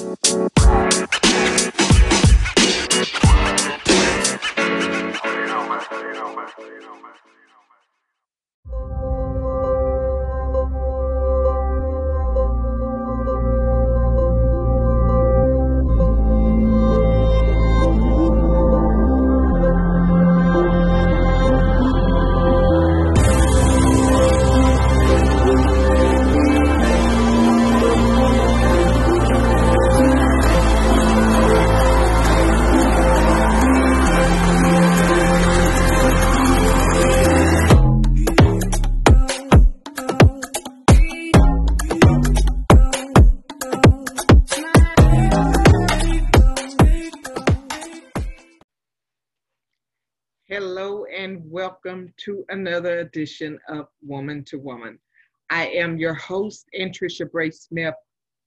Another edition of Woman to Woman. I am your host, Anntricia Bray Smith,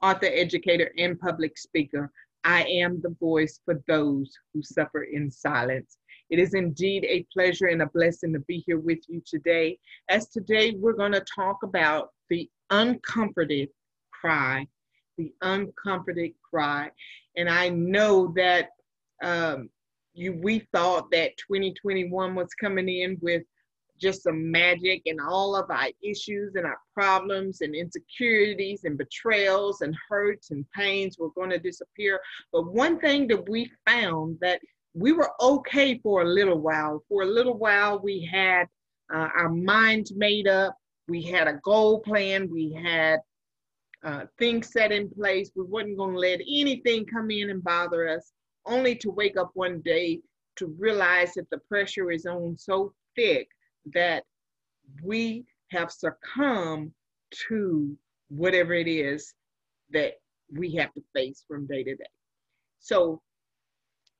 author, educator, and public speaker. I am the voice for those who suffer in silence. It is indeed a pleasure and a blessing to be here with you today. As today, we're going to talk about the uncomforted cry, the uncomforted cry. And I know that um, you we thought that 2021 was coming in with just some magic and all of our issues and our problems and insecurities and betrayals and hurts and pains were going to disappear. But one thing that we found that we were okay for a little while. For a little while, we had uh, our minds made up. We had a goal plan. We had uh, things set in place. We wasn't going to let anything come in and bother us only to wake up one day to realize that the pressure is on so thick that we have succumbed to whatever it is that we have to face from day to day. So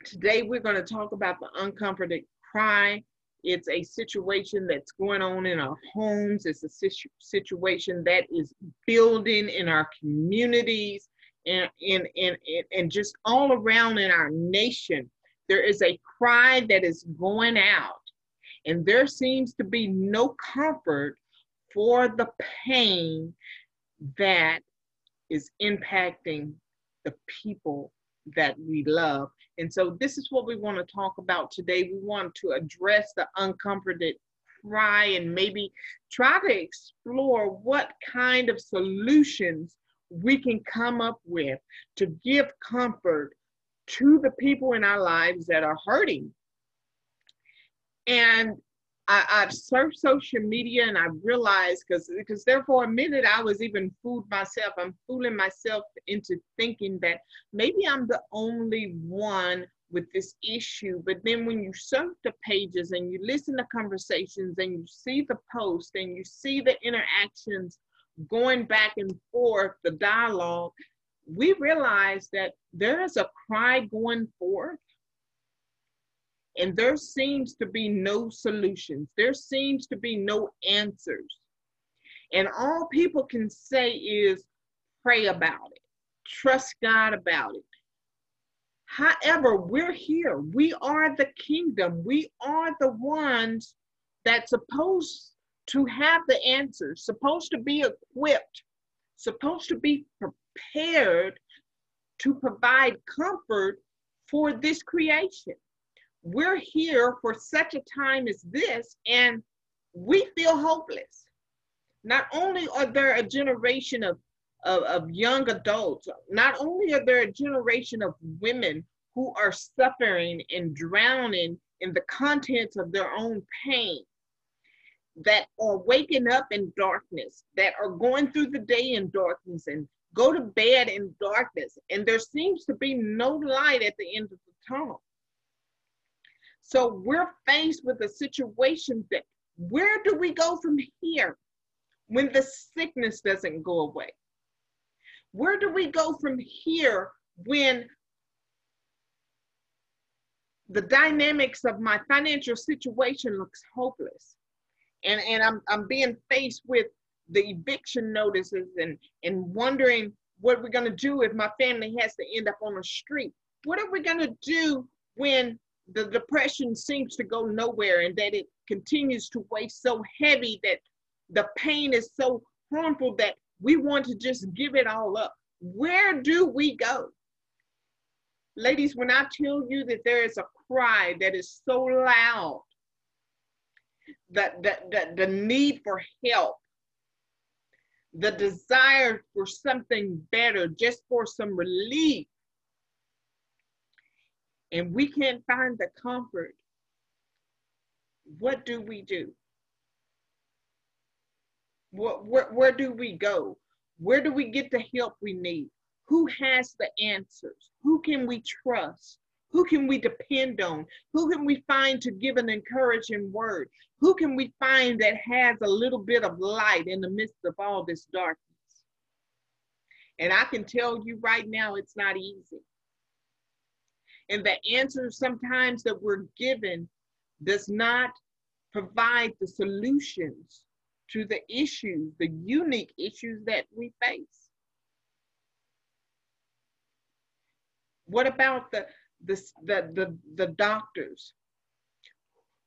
today we're going to talk about the uncomforted cry. It's a situation that's going on in our homes. It's a situ- situation that is building in our communities and, and, and, and just all around in our nation, there is a cry that is going out. And there seems to be no comfort for the pain that is impacting the people that we love. And so, this is what we want to talk about today. We want to address the uncomforted cry and maybe try to explore what kind of solutions we can come up with to give comfort to the people in our lives that are hurting. And I, have surfed social media and I realized because because there for a minute I was even fooled myself. I'm fooling myself into thinking that maybe I'm the only one with this issue. But then when you surf the pages and you listen to conversations and you see the posts and you see the interactions going back and forth, the dialogue, we realize that there is a cry going forth and there seems to be no solutions. There seems to be no answers. And all people can say is pray about it, trust God about it. However, we're here. We are the kingdom. We are the ones that's supposed to have the answers, supposed to be equipped, supposed to be prepared to provide comfort for this creation. We're here for such a time as this, and we feel hopeless. Not only are there a generation of, of, of young adults, not only are there a generation of women who are suffering and drowning in the contents of their own pain, that are waking up in darkness, that are going through the day in darkness and go to bed in darkness. And there seems to be no light at the end of the tunnel. So we're faced with a situation that where do we go from here when the sickness doesn't go away? Where do we go from here when the dynamics of my financial situation looks hopeless? and and I'm I'm being faced with the eviction notices and and wondering what we're gonna do if my family has to end up on the street. What are we gonna do when the depression seems to go nowhere and that it continues to weigh so heavy that the pain is so harmful that we want to just give it all up? Where do we go? Ladies, when I tell you that there is a cry that is so loud, that the, the, the need for help, the desire for something better, just for some relief, and we can't find the comfort, what do we do? What, where, where do we go? Where do we get the help we need? Who has the answers? Who can we trust? Who can we depend on? Who can we find to give an encouraging word? Who can we find that has a little bit of light in the midst of all this darkness? And I can tell you right now, it's not easy. And the answer sometimes that we're given does not provide the solutions to the issues, the unique issues that we face. What about the the, the, the, the doctors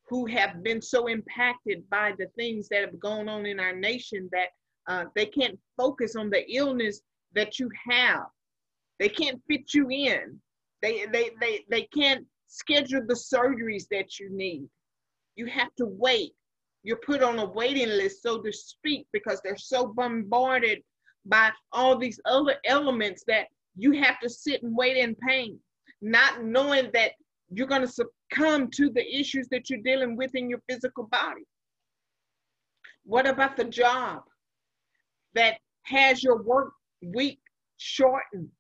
who have been so impacted by the things that have gone on in our nation that uh, they can't focus on the illness that you have. They can't fit you in. They, they, they, they can't schedule the surgeries that you need. You have to wait. You're put on a waiting list, so to speak, because they're so bombarded by all these other elements that you have to sit and wait in pain not knowing that you're going to succumb to the issues that you're dealing with in your physical body? What about the job that has your work week shortened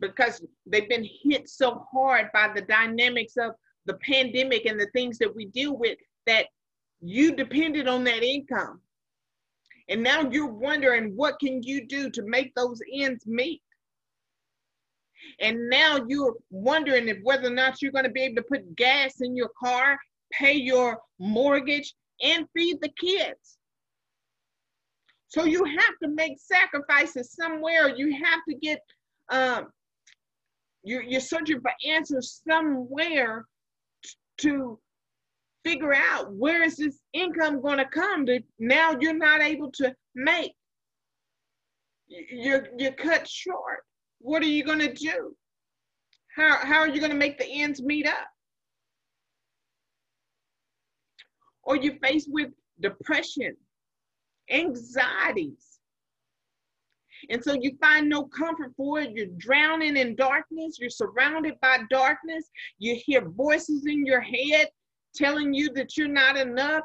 because they've been hit so hard by the dynamics of the pandemic and the things that we deal with that you depended on that income. And now you're wondering what can you do to make those ends meet? And now you're wondering if whether or not you're going to be able to put gas in your car, pay your mortgage, and feed the kids. So you have to make sacrifices somewhere. You have to get, um, you're, you're searching for answers somewhere to figure out where is this income going to come that now you're not able to make. You're, you're cut short what are you going to do? How, how are you going to make the ends meet up? Or you're faced with depression, anxieties. And so you find no comfort for it. You're drowning in darkness. You're surrounded by darkness. You hear voices in your head telling you that you're not enough.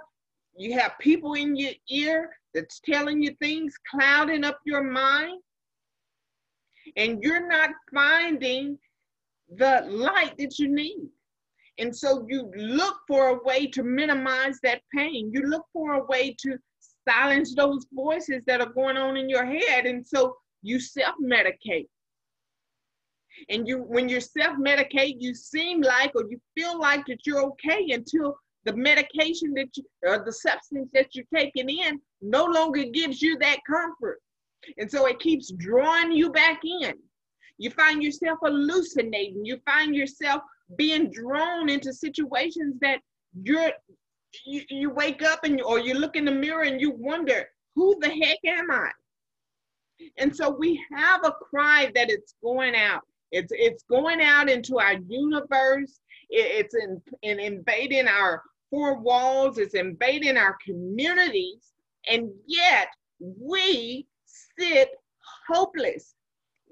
You have people in your ear that's telling you things, clouding up your mind and you're not finding the light that you need. And so you look for a way to minimize that pain. You look for a way to silence those voices that are going on in your head. And so you self-medicate. And you when you self-medicate, you seem like or you feel like that you're okay until the medication that you or the substance that you're taking in no longer gives you that comfort. And so it keeps drawing you back in. You find yourself hallucinating. You find yourself being drawn into situations that you're you, you wake up and or you look in the mirror and you wonder, who the heck am I? And so we have a cry that it's going out. It's it's going out into our universe. It, it's in, in invading our four walls. It's invading our communities. And yet we sit hopeless.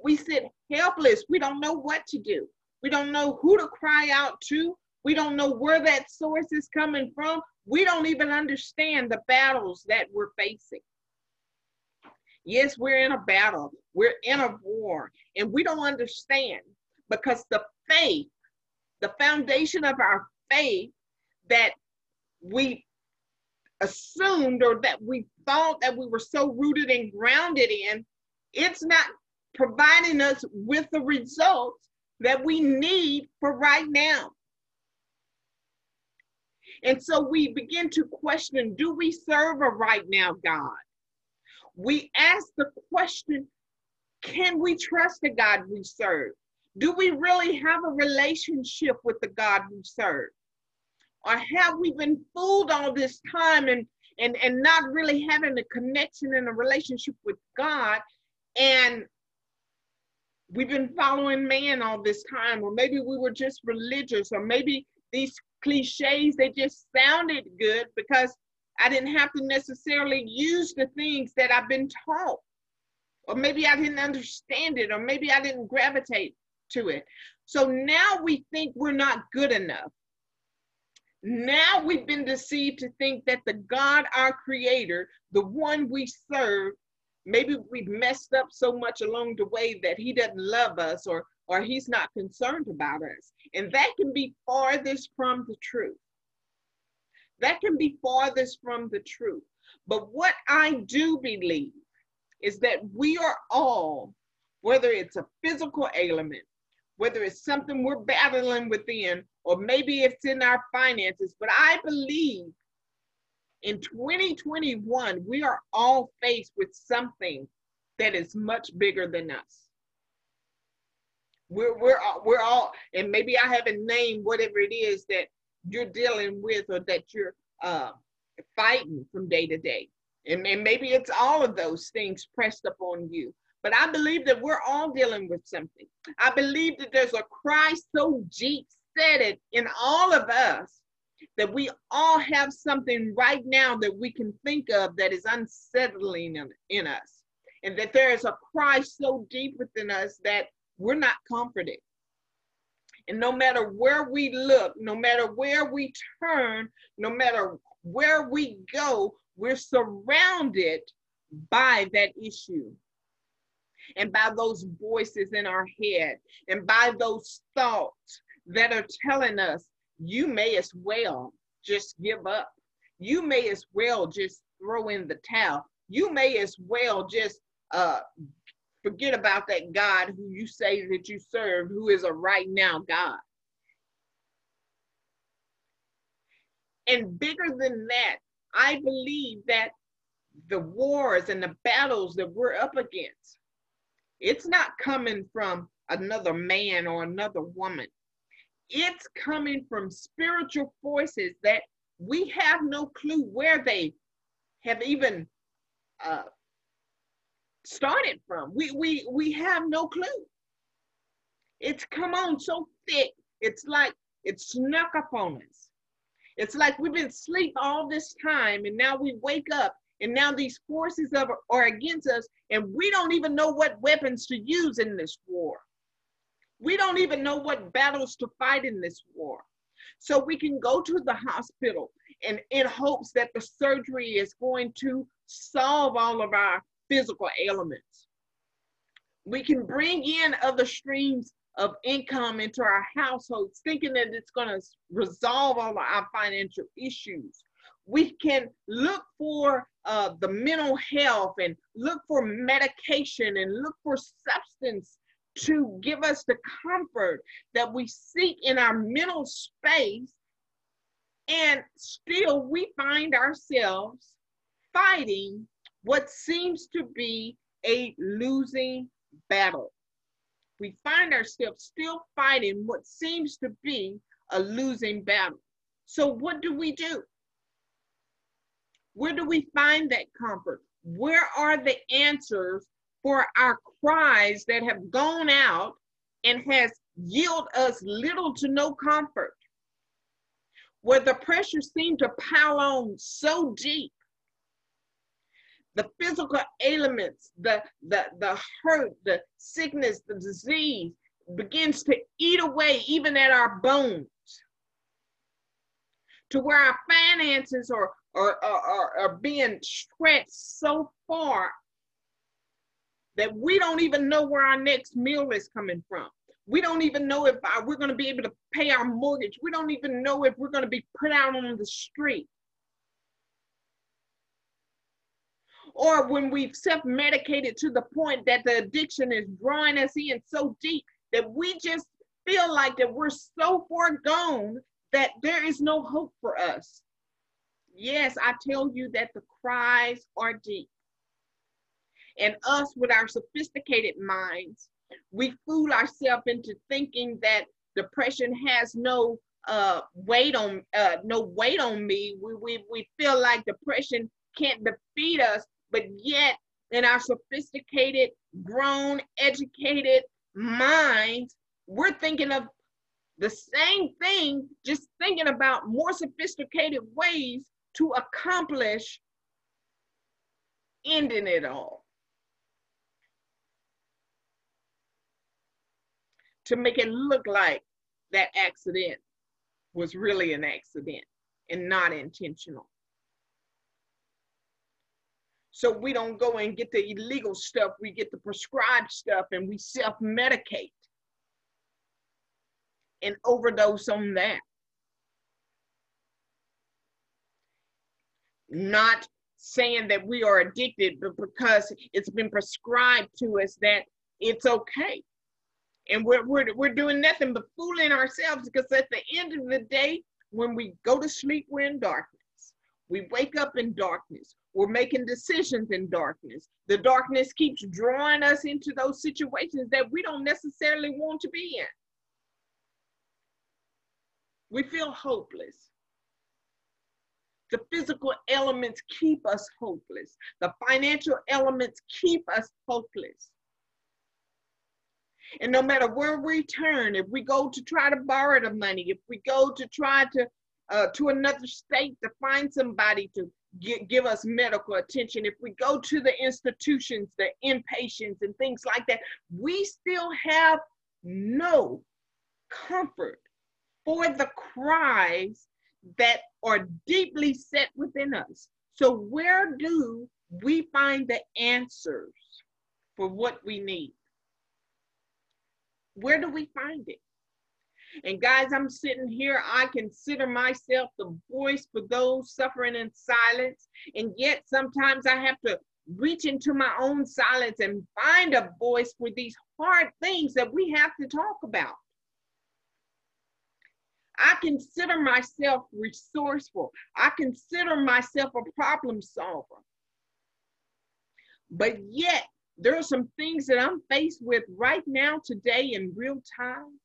We sit helpless. We don't know what to do. We don't know who to cry out to. We don't know where that source is coming from. We don't even understand the battles that we're facing. Yes, we're in a battle, we're in a war, and we don't understand because the faith, the foundation of our faith that we assumed or that we thought that we were so rooted and grounded in, it's not providing us with the results that we need for right now. And so we begin to question do we serve a right now God? We ask the question can we trust the God we serve? Do we really have a relationship with the God we serve? Or have we been fooled all this time and, and, and not really having a connection and a relationship with God? And we've been following man all this time, or maybe we were just religious, or maybe these cliches they just sounded good because I didn't have to necessarily use the things that I've been taught. Or maybe I didn't understand it, or maybe I didn't gravitate to it. So now we think we're not good enough. Now we've been deceived to think that the God, our creator, the one we serve, maybe we've messed up so much along the way that he doesn't love us or or he's not concerned about us. And that can be farthest from the truth. That can be farthest from the truth. But what I do believe is that we are all, whether it's a physical ailment, whether it's something we're battling within, or maybe it's in our finances, but I believe in 2021, we are all faced with something that is much bigger than us. We're, we're, we're all, and maybe I haven't named whatever it is that you're dealing with or that you're uh, fighting from day to day. And, and maybe it's all of those things pressed upon you. But I believe that we're all dealing with something. I believe that there's a cry so deep seated in all of us that we all have something right now that we can think of that is unsettling in, in us. And that there is a cry so deep within us that we're not comforted. And no matter where we look, no matter where we turn, no matter where we go, we're surrounded by that issue and by those voices in our head and by those thoughts that are telling us you may as well just give up. You may as well just throw in the towel. You may as well just uh, forget about that God who you say that you serve, who is a right now God. And bigger than that, I believe that the wars and the battles that we're up against, it's not coming from another man or another woman. It's coming from spiritual forces that we have no clue where they have even uh, started from. We we we have no clue. It's come on so thick. It's like it snuck up on us. It's like we've been asleep all this time, and now we wake up, and now these forces of, are against us, and we don't even know what weapons to use in this war. We don't even know what battles to fight in this war. So we can go to the hospital and in hopes that the surgery is going to solve all of our physical ailments. We can bring in other streams of income into our households, thinking that it's going to resolve all of our financial issues. We can look for uh, the mental health and look for medication and look for substance to give us the comfort that we seek in our mental space. And still, we find ourselves fighting what seems to be a losing battle. We find ourselves still fighting what seems to be a losing battle. So, what do we do? Where do we find that comfort? Where are the answers for our cries that have gone out and has yielded us little to no comfort? Where the pressure seemed to pile on so deep the physical ailments, the, the, the hurt, the sickness, the disease begins to eat away even at our bones. To where our finances are, are, are, are being stretched so far that we don't even know where our next meal is coming from. We don't even know if uh, we're going to be able to pay our mortgage. We don't even know if we're going to be put out on the street. Or when we've self-medicated to the point that the addiction is drawing us in so deep that we just feel like that we're so far gone that there is no hope for us. Yes, I tell you that the cries are deep. And us with our sophisticated minds, we fool ourselves into thinking that depression has no uh, weight on uh, no weight on me. We, we, we feel like depression can't defeat us but yet in our sophisticated, grown, educated minds, we're thinking of the same thing, just thinking about more sophisticated ways to accomplish ending it all. To make it look like that accident was really an accident and not intentional. So we don't go and get the illegal stuff, we get the prescribed stuff and we self medicate and overdose on that. Not saying that we are addicted, but because it's been prescribed to us that it's okay. And we're, we're, we're doing nothing but fooling ourselves because at the end of the day, when we go to sleep, we're in darkness. We wake up in darkness. We're making decisions in darkness. The darkness keeps drawing us into those situations that we don't necessarily want to be in. We feel hopeless. The physical elements keep us hopeless. The financial elements keep us hopeless. And no matter where we turn, if we go to try to borrow the money, if we go to try to uh, to another state to find somebody to get, give us medical attention, if we go to the institutions, the inpatients and things like that, we still have no comfort for the cries that are deeply set within us. So, where do we find the answers for what we need? Where do we find it? And guys, I'm sitting here, I consider myself the voice for those suffering in silence. And yet sometimes I have to reach into my own silence and find a voice for these hard things that we have to talk about. I consider myself resourceful. I consider myself a problem solver. But yet, there are some things that I'm faced with right now, today, in real time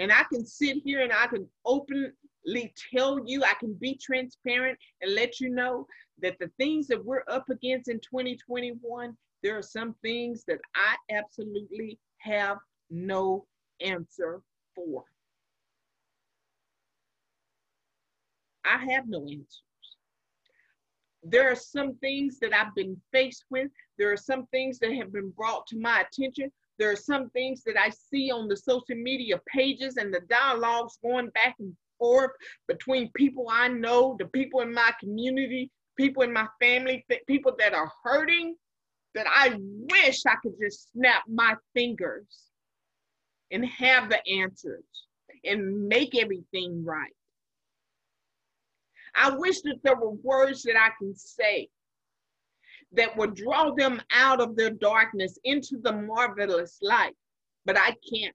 and I can sit here and I can openly tell you, I can be transparent and let you know that the things that we're up against in 2021, there are some things that I absolutely have no answer for. I have no answers. There are some things that I've been faced with. There are some things that have been brought to my attention there are some things that I see on the social media pages and the dialogues going back and forth between people I know, the people in my community, people in my family, people that are hurting, that I wish I could just snap my fingers and have the answers and make everything right. I wish that there were words that I can say that would draw them out of their darkness into the marvelous light, but I can't.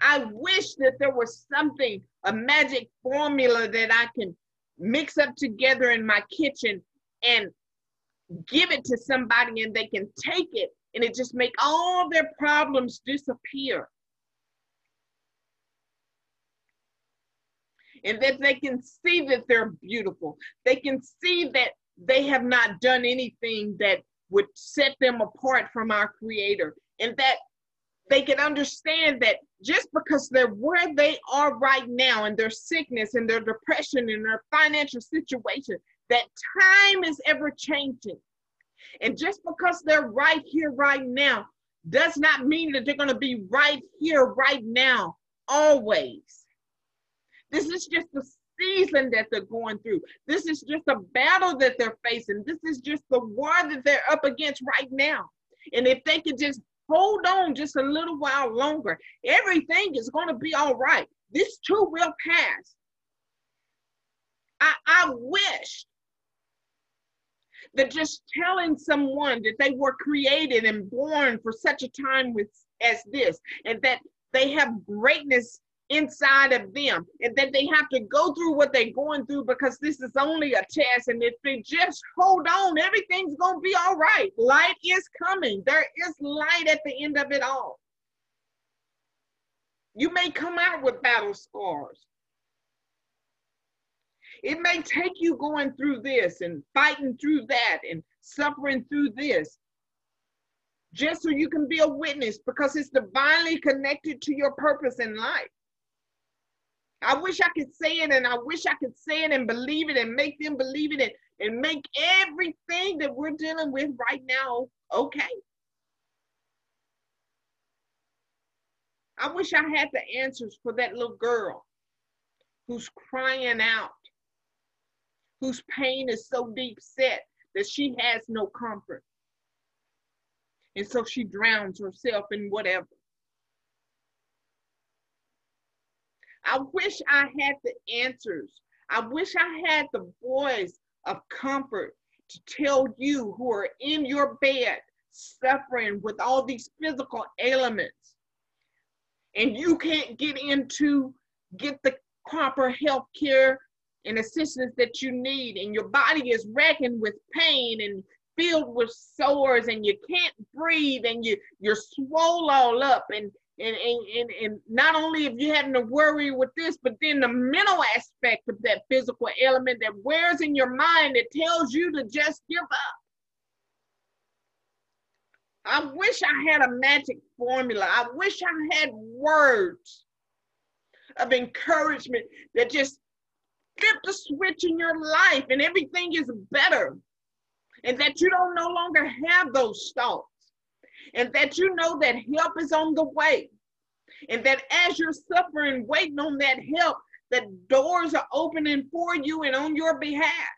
I wish that there was something, a magic formula that I can mix up together in my kitchen and give it to somebody and they can take it and it just make all their problems disappear. And that they can see that they're beautiful. They can see that they have not done anything that would set them apart from our creator. And that they can understand that just because they're where they are right now and their sickness and their depression and their financial situation that time is ever changing. And just because they're right here right now does not mean that they're going to be right here right now always. This is just the season that they're going through. This is just a battle that they're facing. This is just the war that they're up against right now. And if they could just hold on just a little while longer, everything is going to be all right. This too will pass. I, I wish that just telling someone that they were created and born for such a time with, as this, and that they have greatness inside of them and that they have to go through what they're going through because this is only a test. And if they just hold on everything's going to be all right. Light is coming. There is light at the end of it all. You may come out with battle scars. It may take you going through this and fighting through that and suffering through this just so you can be a witness because it's divinely connected to your purpose in life. I wish I could say it and I wish I could say it and believe it and make them believe it and, make everything that we're dealing with right now okay. I wish I had the answers for that little girl who's crying out, whose pain is so deep set that she has no comfort. And so she drowns herself in whatever. I wish I had the answers. I wish I had the voice of comfort to tell you who are in your bed suffering with all these physical ailments and you can't get into get the proper health care and assistance that you need and your body is wrecking with pain and filled with sores and you can't breathe and you you're swollen all up and and, and, and, and not only if you're having to worry with this, but then the mental aspect of that physical element that wears in your mind that tells you to just give up. I wish I had a magic formula. I wish I had words of encouragement that just flip the switch in your life and everything is better. And that you don't no longer have those thoughts. And that you know that help is on the way. And that as you're suffering, waiting on that help, that doors are opening for you and on your behalf.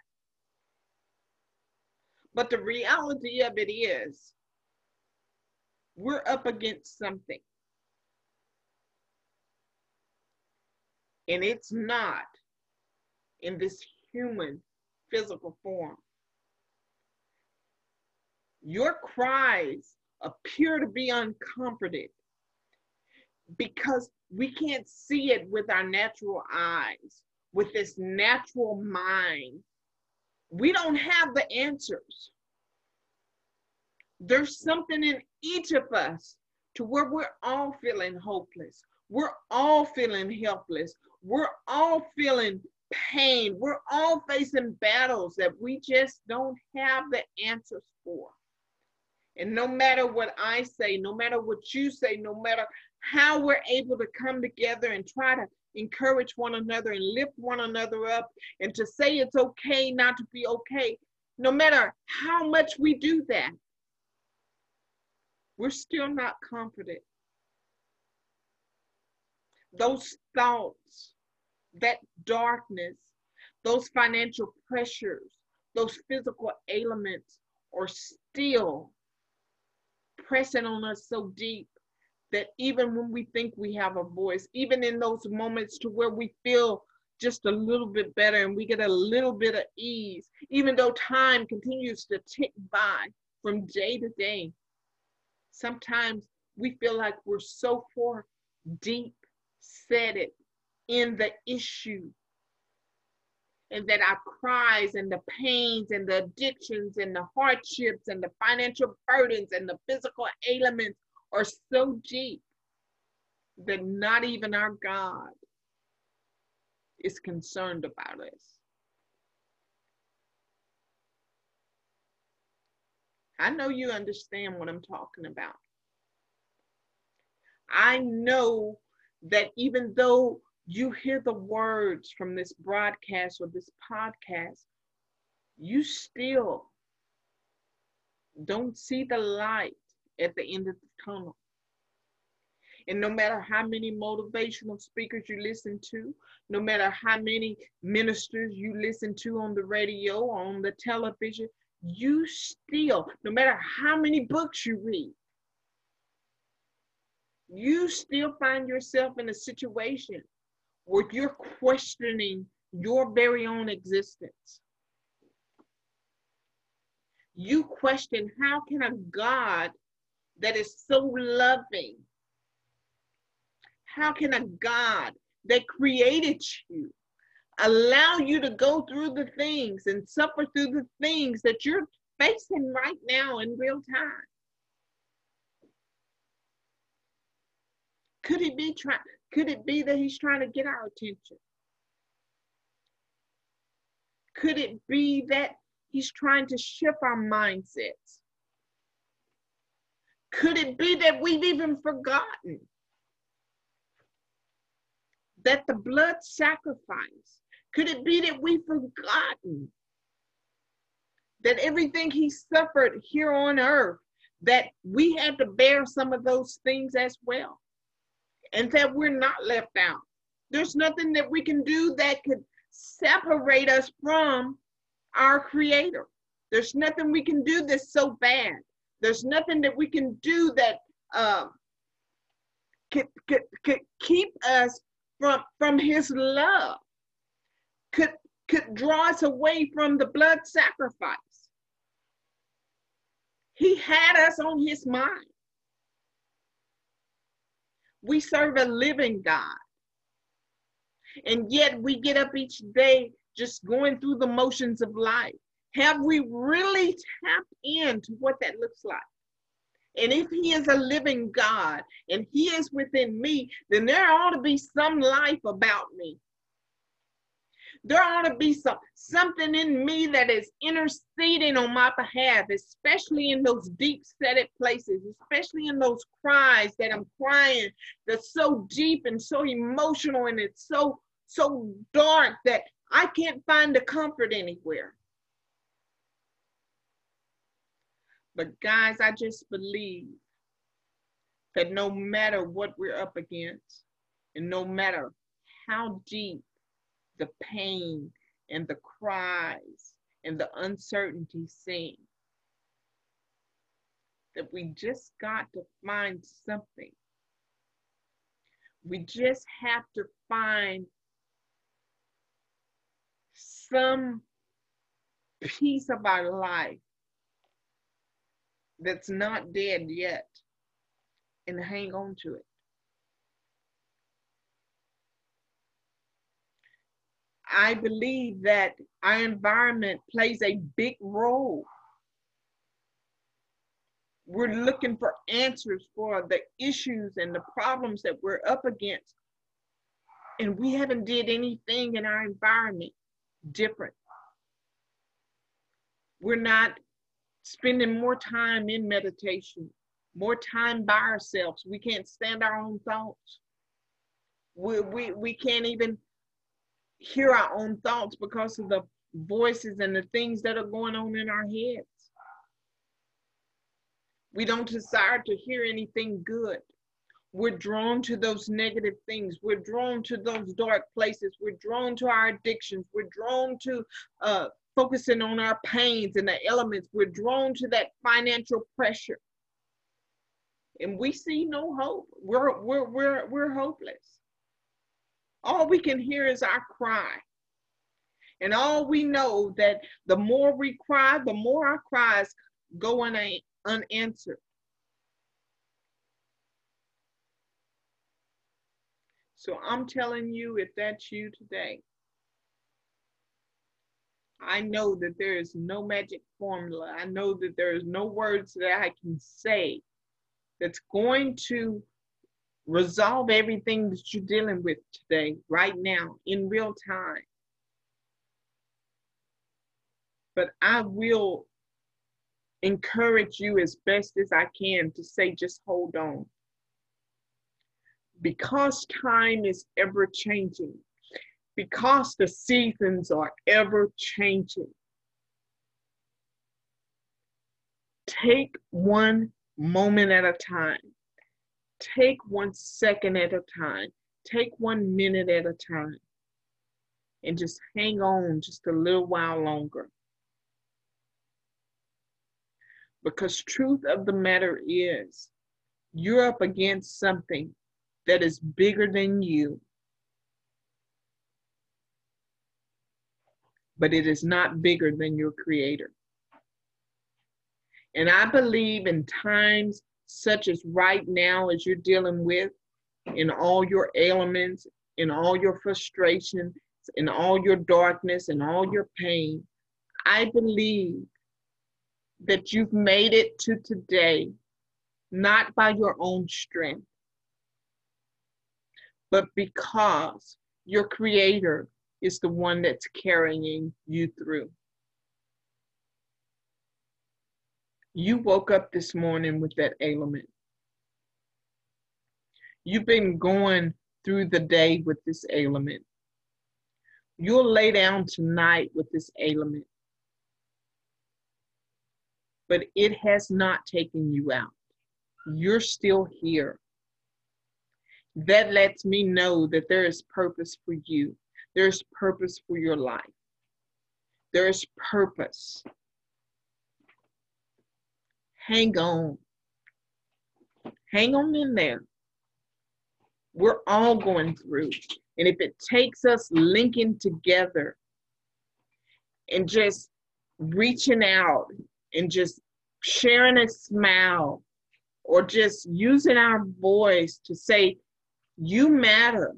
But the reality of it is, we're up against something. And it's not in this human physical form. Your cries appear to be uncomforted because we can't see it with our natural eyes, with this natural mind. We don't have the answers there's something in each of us to where we're all feeling hopeless. We're all feeling helpless. We're all feeling pain. We're all facing battles that we just don't have the answers for. And no matter what I say, no matter what you say, no matter how we're able to come together and try to encourage one another and lift one another up and to say it's okay not to be okay, no matter how much we do that, we're still not confident. Those thoughts, that darkness, those financial pressures, those physical ailments are still pressing on us so deep that even when we think we have a voice, even in those moments to where we feel just a little bit better and we get a little bit of ease, even though time continues to tick by from day to day, sometimes we feel like we're so far deep set it in the issue and that our cries and the pains and the addictions and the hardships and the financial burdens and the physical ailments are so deep that not even our God is concerned about us. I know you understand what I'm talking about. I know that even though you hear the words from this broadcast or this podcast, you still don't see the light at the end of the tunnel. And no matter how many motivational speakers you listen to, no matter how many ministers you listen to on the radio or on the television, you still, no matter how many books you read, you still find yourself in a situation where you're questioning your very own existence. You question how can a God that is so loving, how can a God that created you allow you to go through the things and suffer through the things that you're facing right now in real time. Could it be trying? Could it be that he's trying to get our attention? Could it be that he's trying to shift our mindsets? Could it be that we've even forgotten that the blood sacrifice? Could it be that we've forgotten that everything he suffered here on earth, that we had to bear some of those things as well, and that we're not left out? There's nothing that we can do that could separate us from our Creator. There's nothing we can do that's so bad. There's nothing that we can do that um, could, could, could keep us from, from His love, could, could draw us away from the blood sacrifice. He had us on His mind. We serve a living God. And yet we get up each day just going through the motions of life. Have we really tapped into what that looks like? And if he is a living God and he is within me, then there ought to be some life about me. There ought to be some something in me that is interceding on my behalf, especially in those deep seated places, especially in those cries that I'm crying that's so deep and so emotional and it's so so dark that I can't find the comfort anywhere. But guys, I just believe that no matter what we're up against, and no matter how deep the pain and the cries and the uncertainty seem, that we just got to find something. We just have to find some piece of our life that's not dead yet and hang on to it. I believe that our environment plays a big role. We're looking for answers for the issues and the problems that we're up against. And we haven't did anything in our environment different. We're not spending more time in meditation, more time by ourselves. We can't stand our own thoughts. We, we, we can't even hear our own thoughts because of the voices and the things that are going on in our heads. We don't desire to hear anything good. We're drawn to those negative things. We're drawn to those dark places. We're drawn to our addictions. We're drawn to uh, focusing on our pains and the elements. We're drawn to that financial pressure. And we see no hope. We're, we're, we're, we're hopeless. All we can hear is our cry. And all we know that the more we cry, the more our cries go unanswered. So I'm telling you, if that's you today, I know that there is no magic formula. I know that there is no words that I can say that's going to resolve everything that you're dealing with today, right now, in real time. But I will encourage you as best as I can to say, just hold on because time is ever changing, because the seasons are ever changing, take one moment at a time, take one second at a time, take one minute at a time, and just hang on just a little while longer. Because truth of the matter is, you're up against something that is bigger than you. But it is not bigger than your creator. And I believe in times such as right now, as you're dealing with, in all your ailments, in all your frustration, in all your darkness, and all your pain, I believe that you've made it to today, not by your own strength, but because your creator is the one that's carrying you through. You woke up this morning with that ailment. You've been going through the day with this ailment. You'll lay down tonight with this ailment. But it has not taken you out. You're still here. That lets me know that there is purpose for you. There's purpose for your life. There's purpose. Hang on. Hang on in there. We're all going through. And if it takes us linking together and just reaching out and just sharing a smile or just using our voice to say, You matter.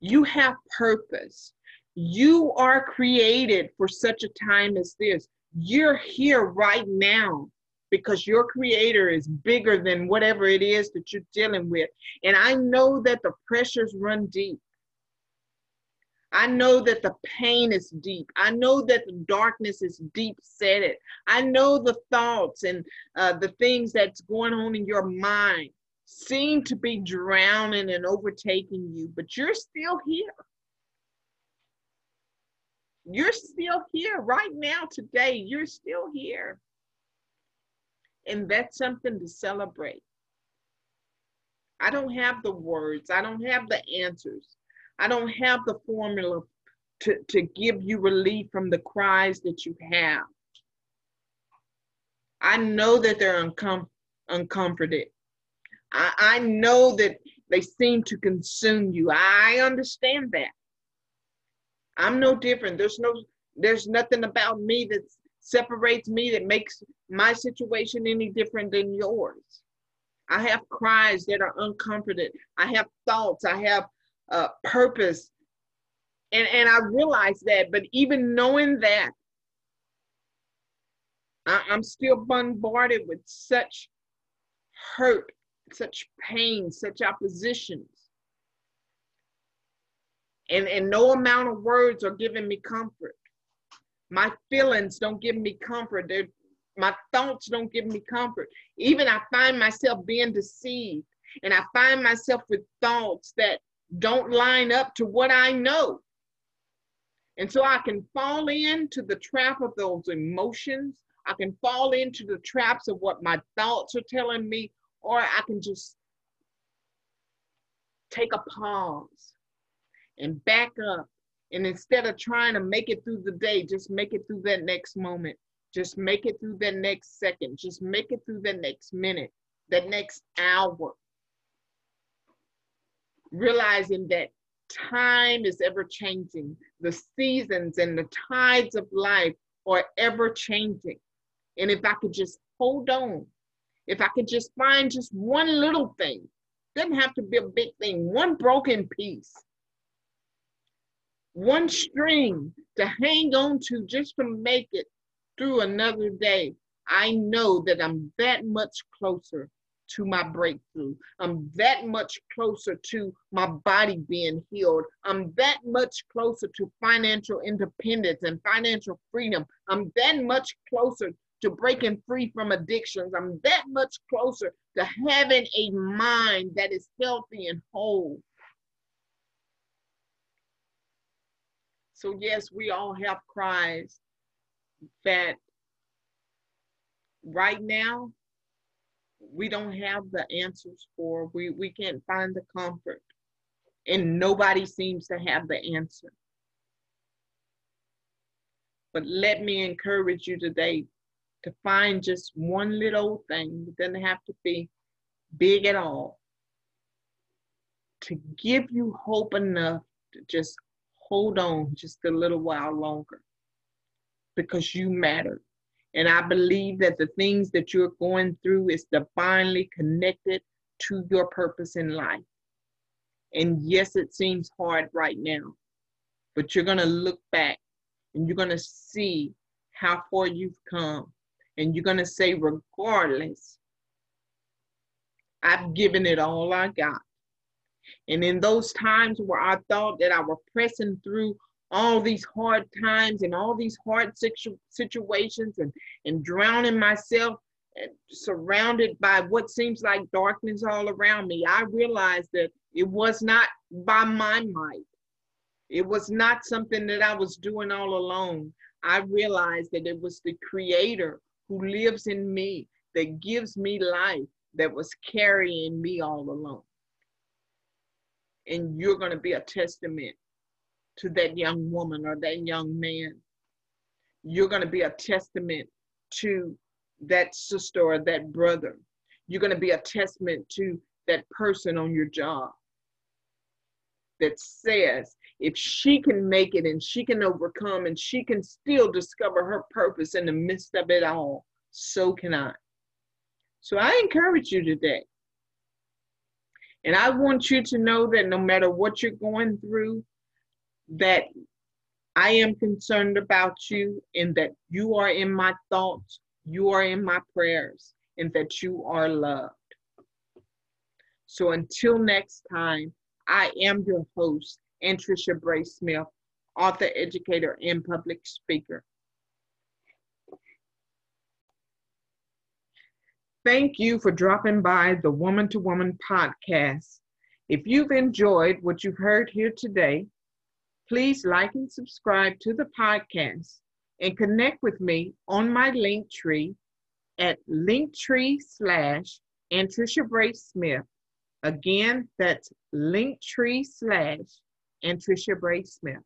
You have purpose. You are created for such a time as this. You're here right now because your creator is bigger than whatever it is that you're dealing with. And I know that the pressures run deep. I know that the pain is deep. I know that the darkness is deep it. I know the thoughts and uh, the things that's going on in your mind seem to be drowning and overtaking you, but you're still here. You're still here right now, today. You're still here. And that's something to celebrate. I don't have the words, I don't have the answers, I don't have the formula to, to give you relief from the cries that you have. I know that they're uncom- uncomforted. I, I know that they seem to consume you. I understand that. I'm no different. There's no there's nothing about me that separates me that makes my situation any different than yours. I have cries that are uncomforted. I have thoughts. I have uh, purpose. And, and I realize that, but even knowing that, I, I'm still bombarded with such hurt, such pain, such oppositions. And, and no amount of words are giving me comfort. My feelings don't give me comfort. They're, my thoughts don't give me comfort. Even I find myself being deceived and I find myself with thoughts that don't line up to what I know. And so I can fall into the trap of those emotions. I can fall into the traps of what my thoughts are telling me, or I can just take a pause and back up and instead of trying to make it through the day, just make it through that next moment. Just make it through that next second. Just make it through that next minute, that next hour. Realizing that time is ever changing. The seasons and the tides of life are ever changing. And if I could just hold on, if I could just find just one little thing, doesn't have to be a big thing, one broken piece one string to hang on to just to make it through another day, I know that I'm that much closer to my breakthrough. I'm that much closer to my body being healed. I'm that much closer to financial independence and financial freedom. I'm that much closer to breaking free from addictions. I'm that much closer to having a mind that is healthy and whole. So, yes, we all have cries that right now we don't have the answers for. We, we can't find the comfort, and nobody seems to have the answer. But let me encourage you today to find just one little thing. It doesn't have to be big at all. To give you hope enough to just hold on just a little while longer because you matter. And I believe that the things that you're going through is divinely connected to your purpose in life. And yes, it seems hard right now, but you're going to look back and you're going to see how far you've come. And you're going to say, regardless, I've given it all I got. And in those times where I thought that I was pressing through all these hard times and all these hard situ- situations and, and drowning myself and surrounded by what seems like darkness all around me, I realized that it was not by my might. It was not something that I was doing all alone. I realized that it was the creator who lives in me that gives me life that was carrying me all along. And you're going to be a testament to that young woman or that young man. You're going to be a testament to that sister or that brother. You're going to be a testament to that person on your job that says if she can make it and she can overcome and she can still discover her purpose in the midst of it all, so can I. So I encourage you today. And I want you to know that no matter what you're going through, that I am concerned about you and that you are in my thoughts, you are in my prayers, and that you are loved. So until next time, I am your host, Anntricia Bray Smith, author, educator, and public speaker. Thank you for dropping by the Woman to Woman podcast. If you've enjoyed what you've heard here today, please like and subscribe to the podcast and connect with me on my link tree at linktree slash Anntricia Bray Smith. Again, that's linktree slash Anntricia Bray Smith.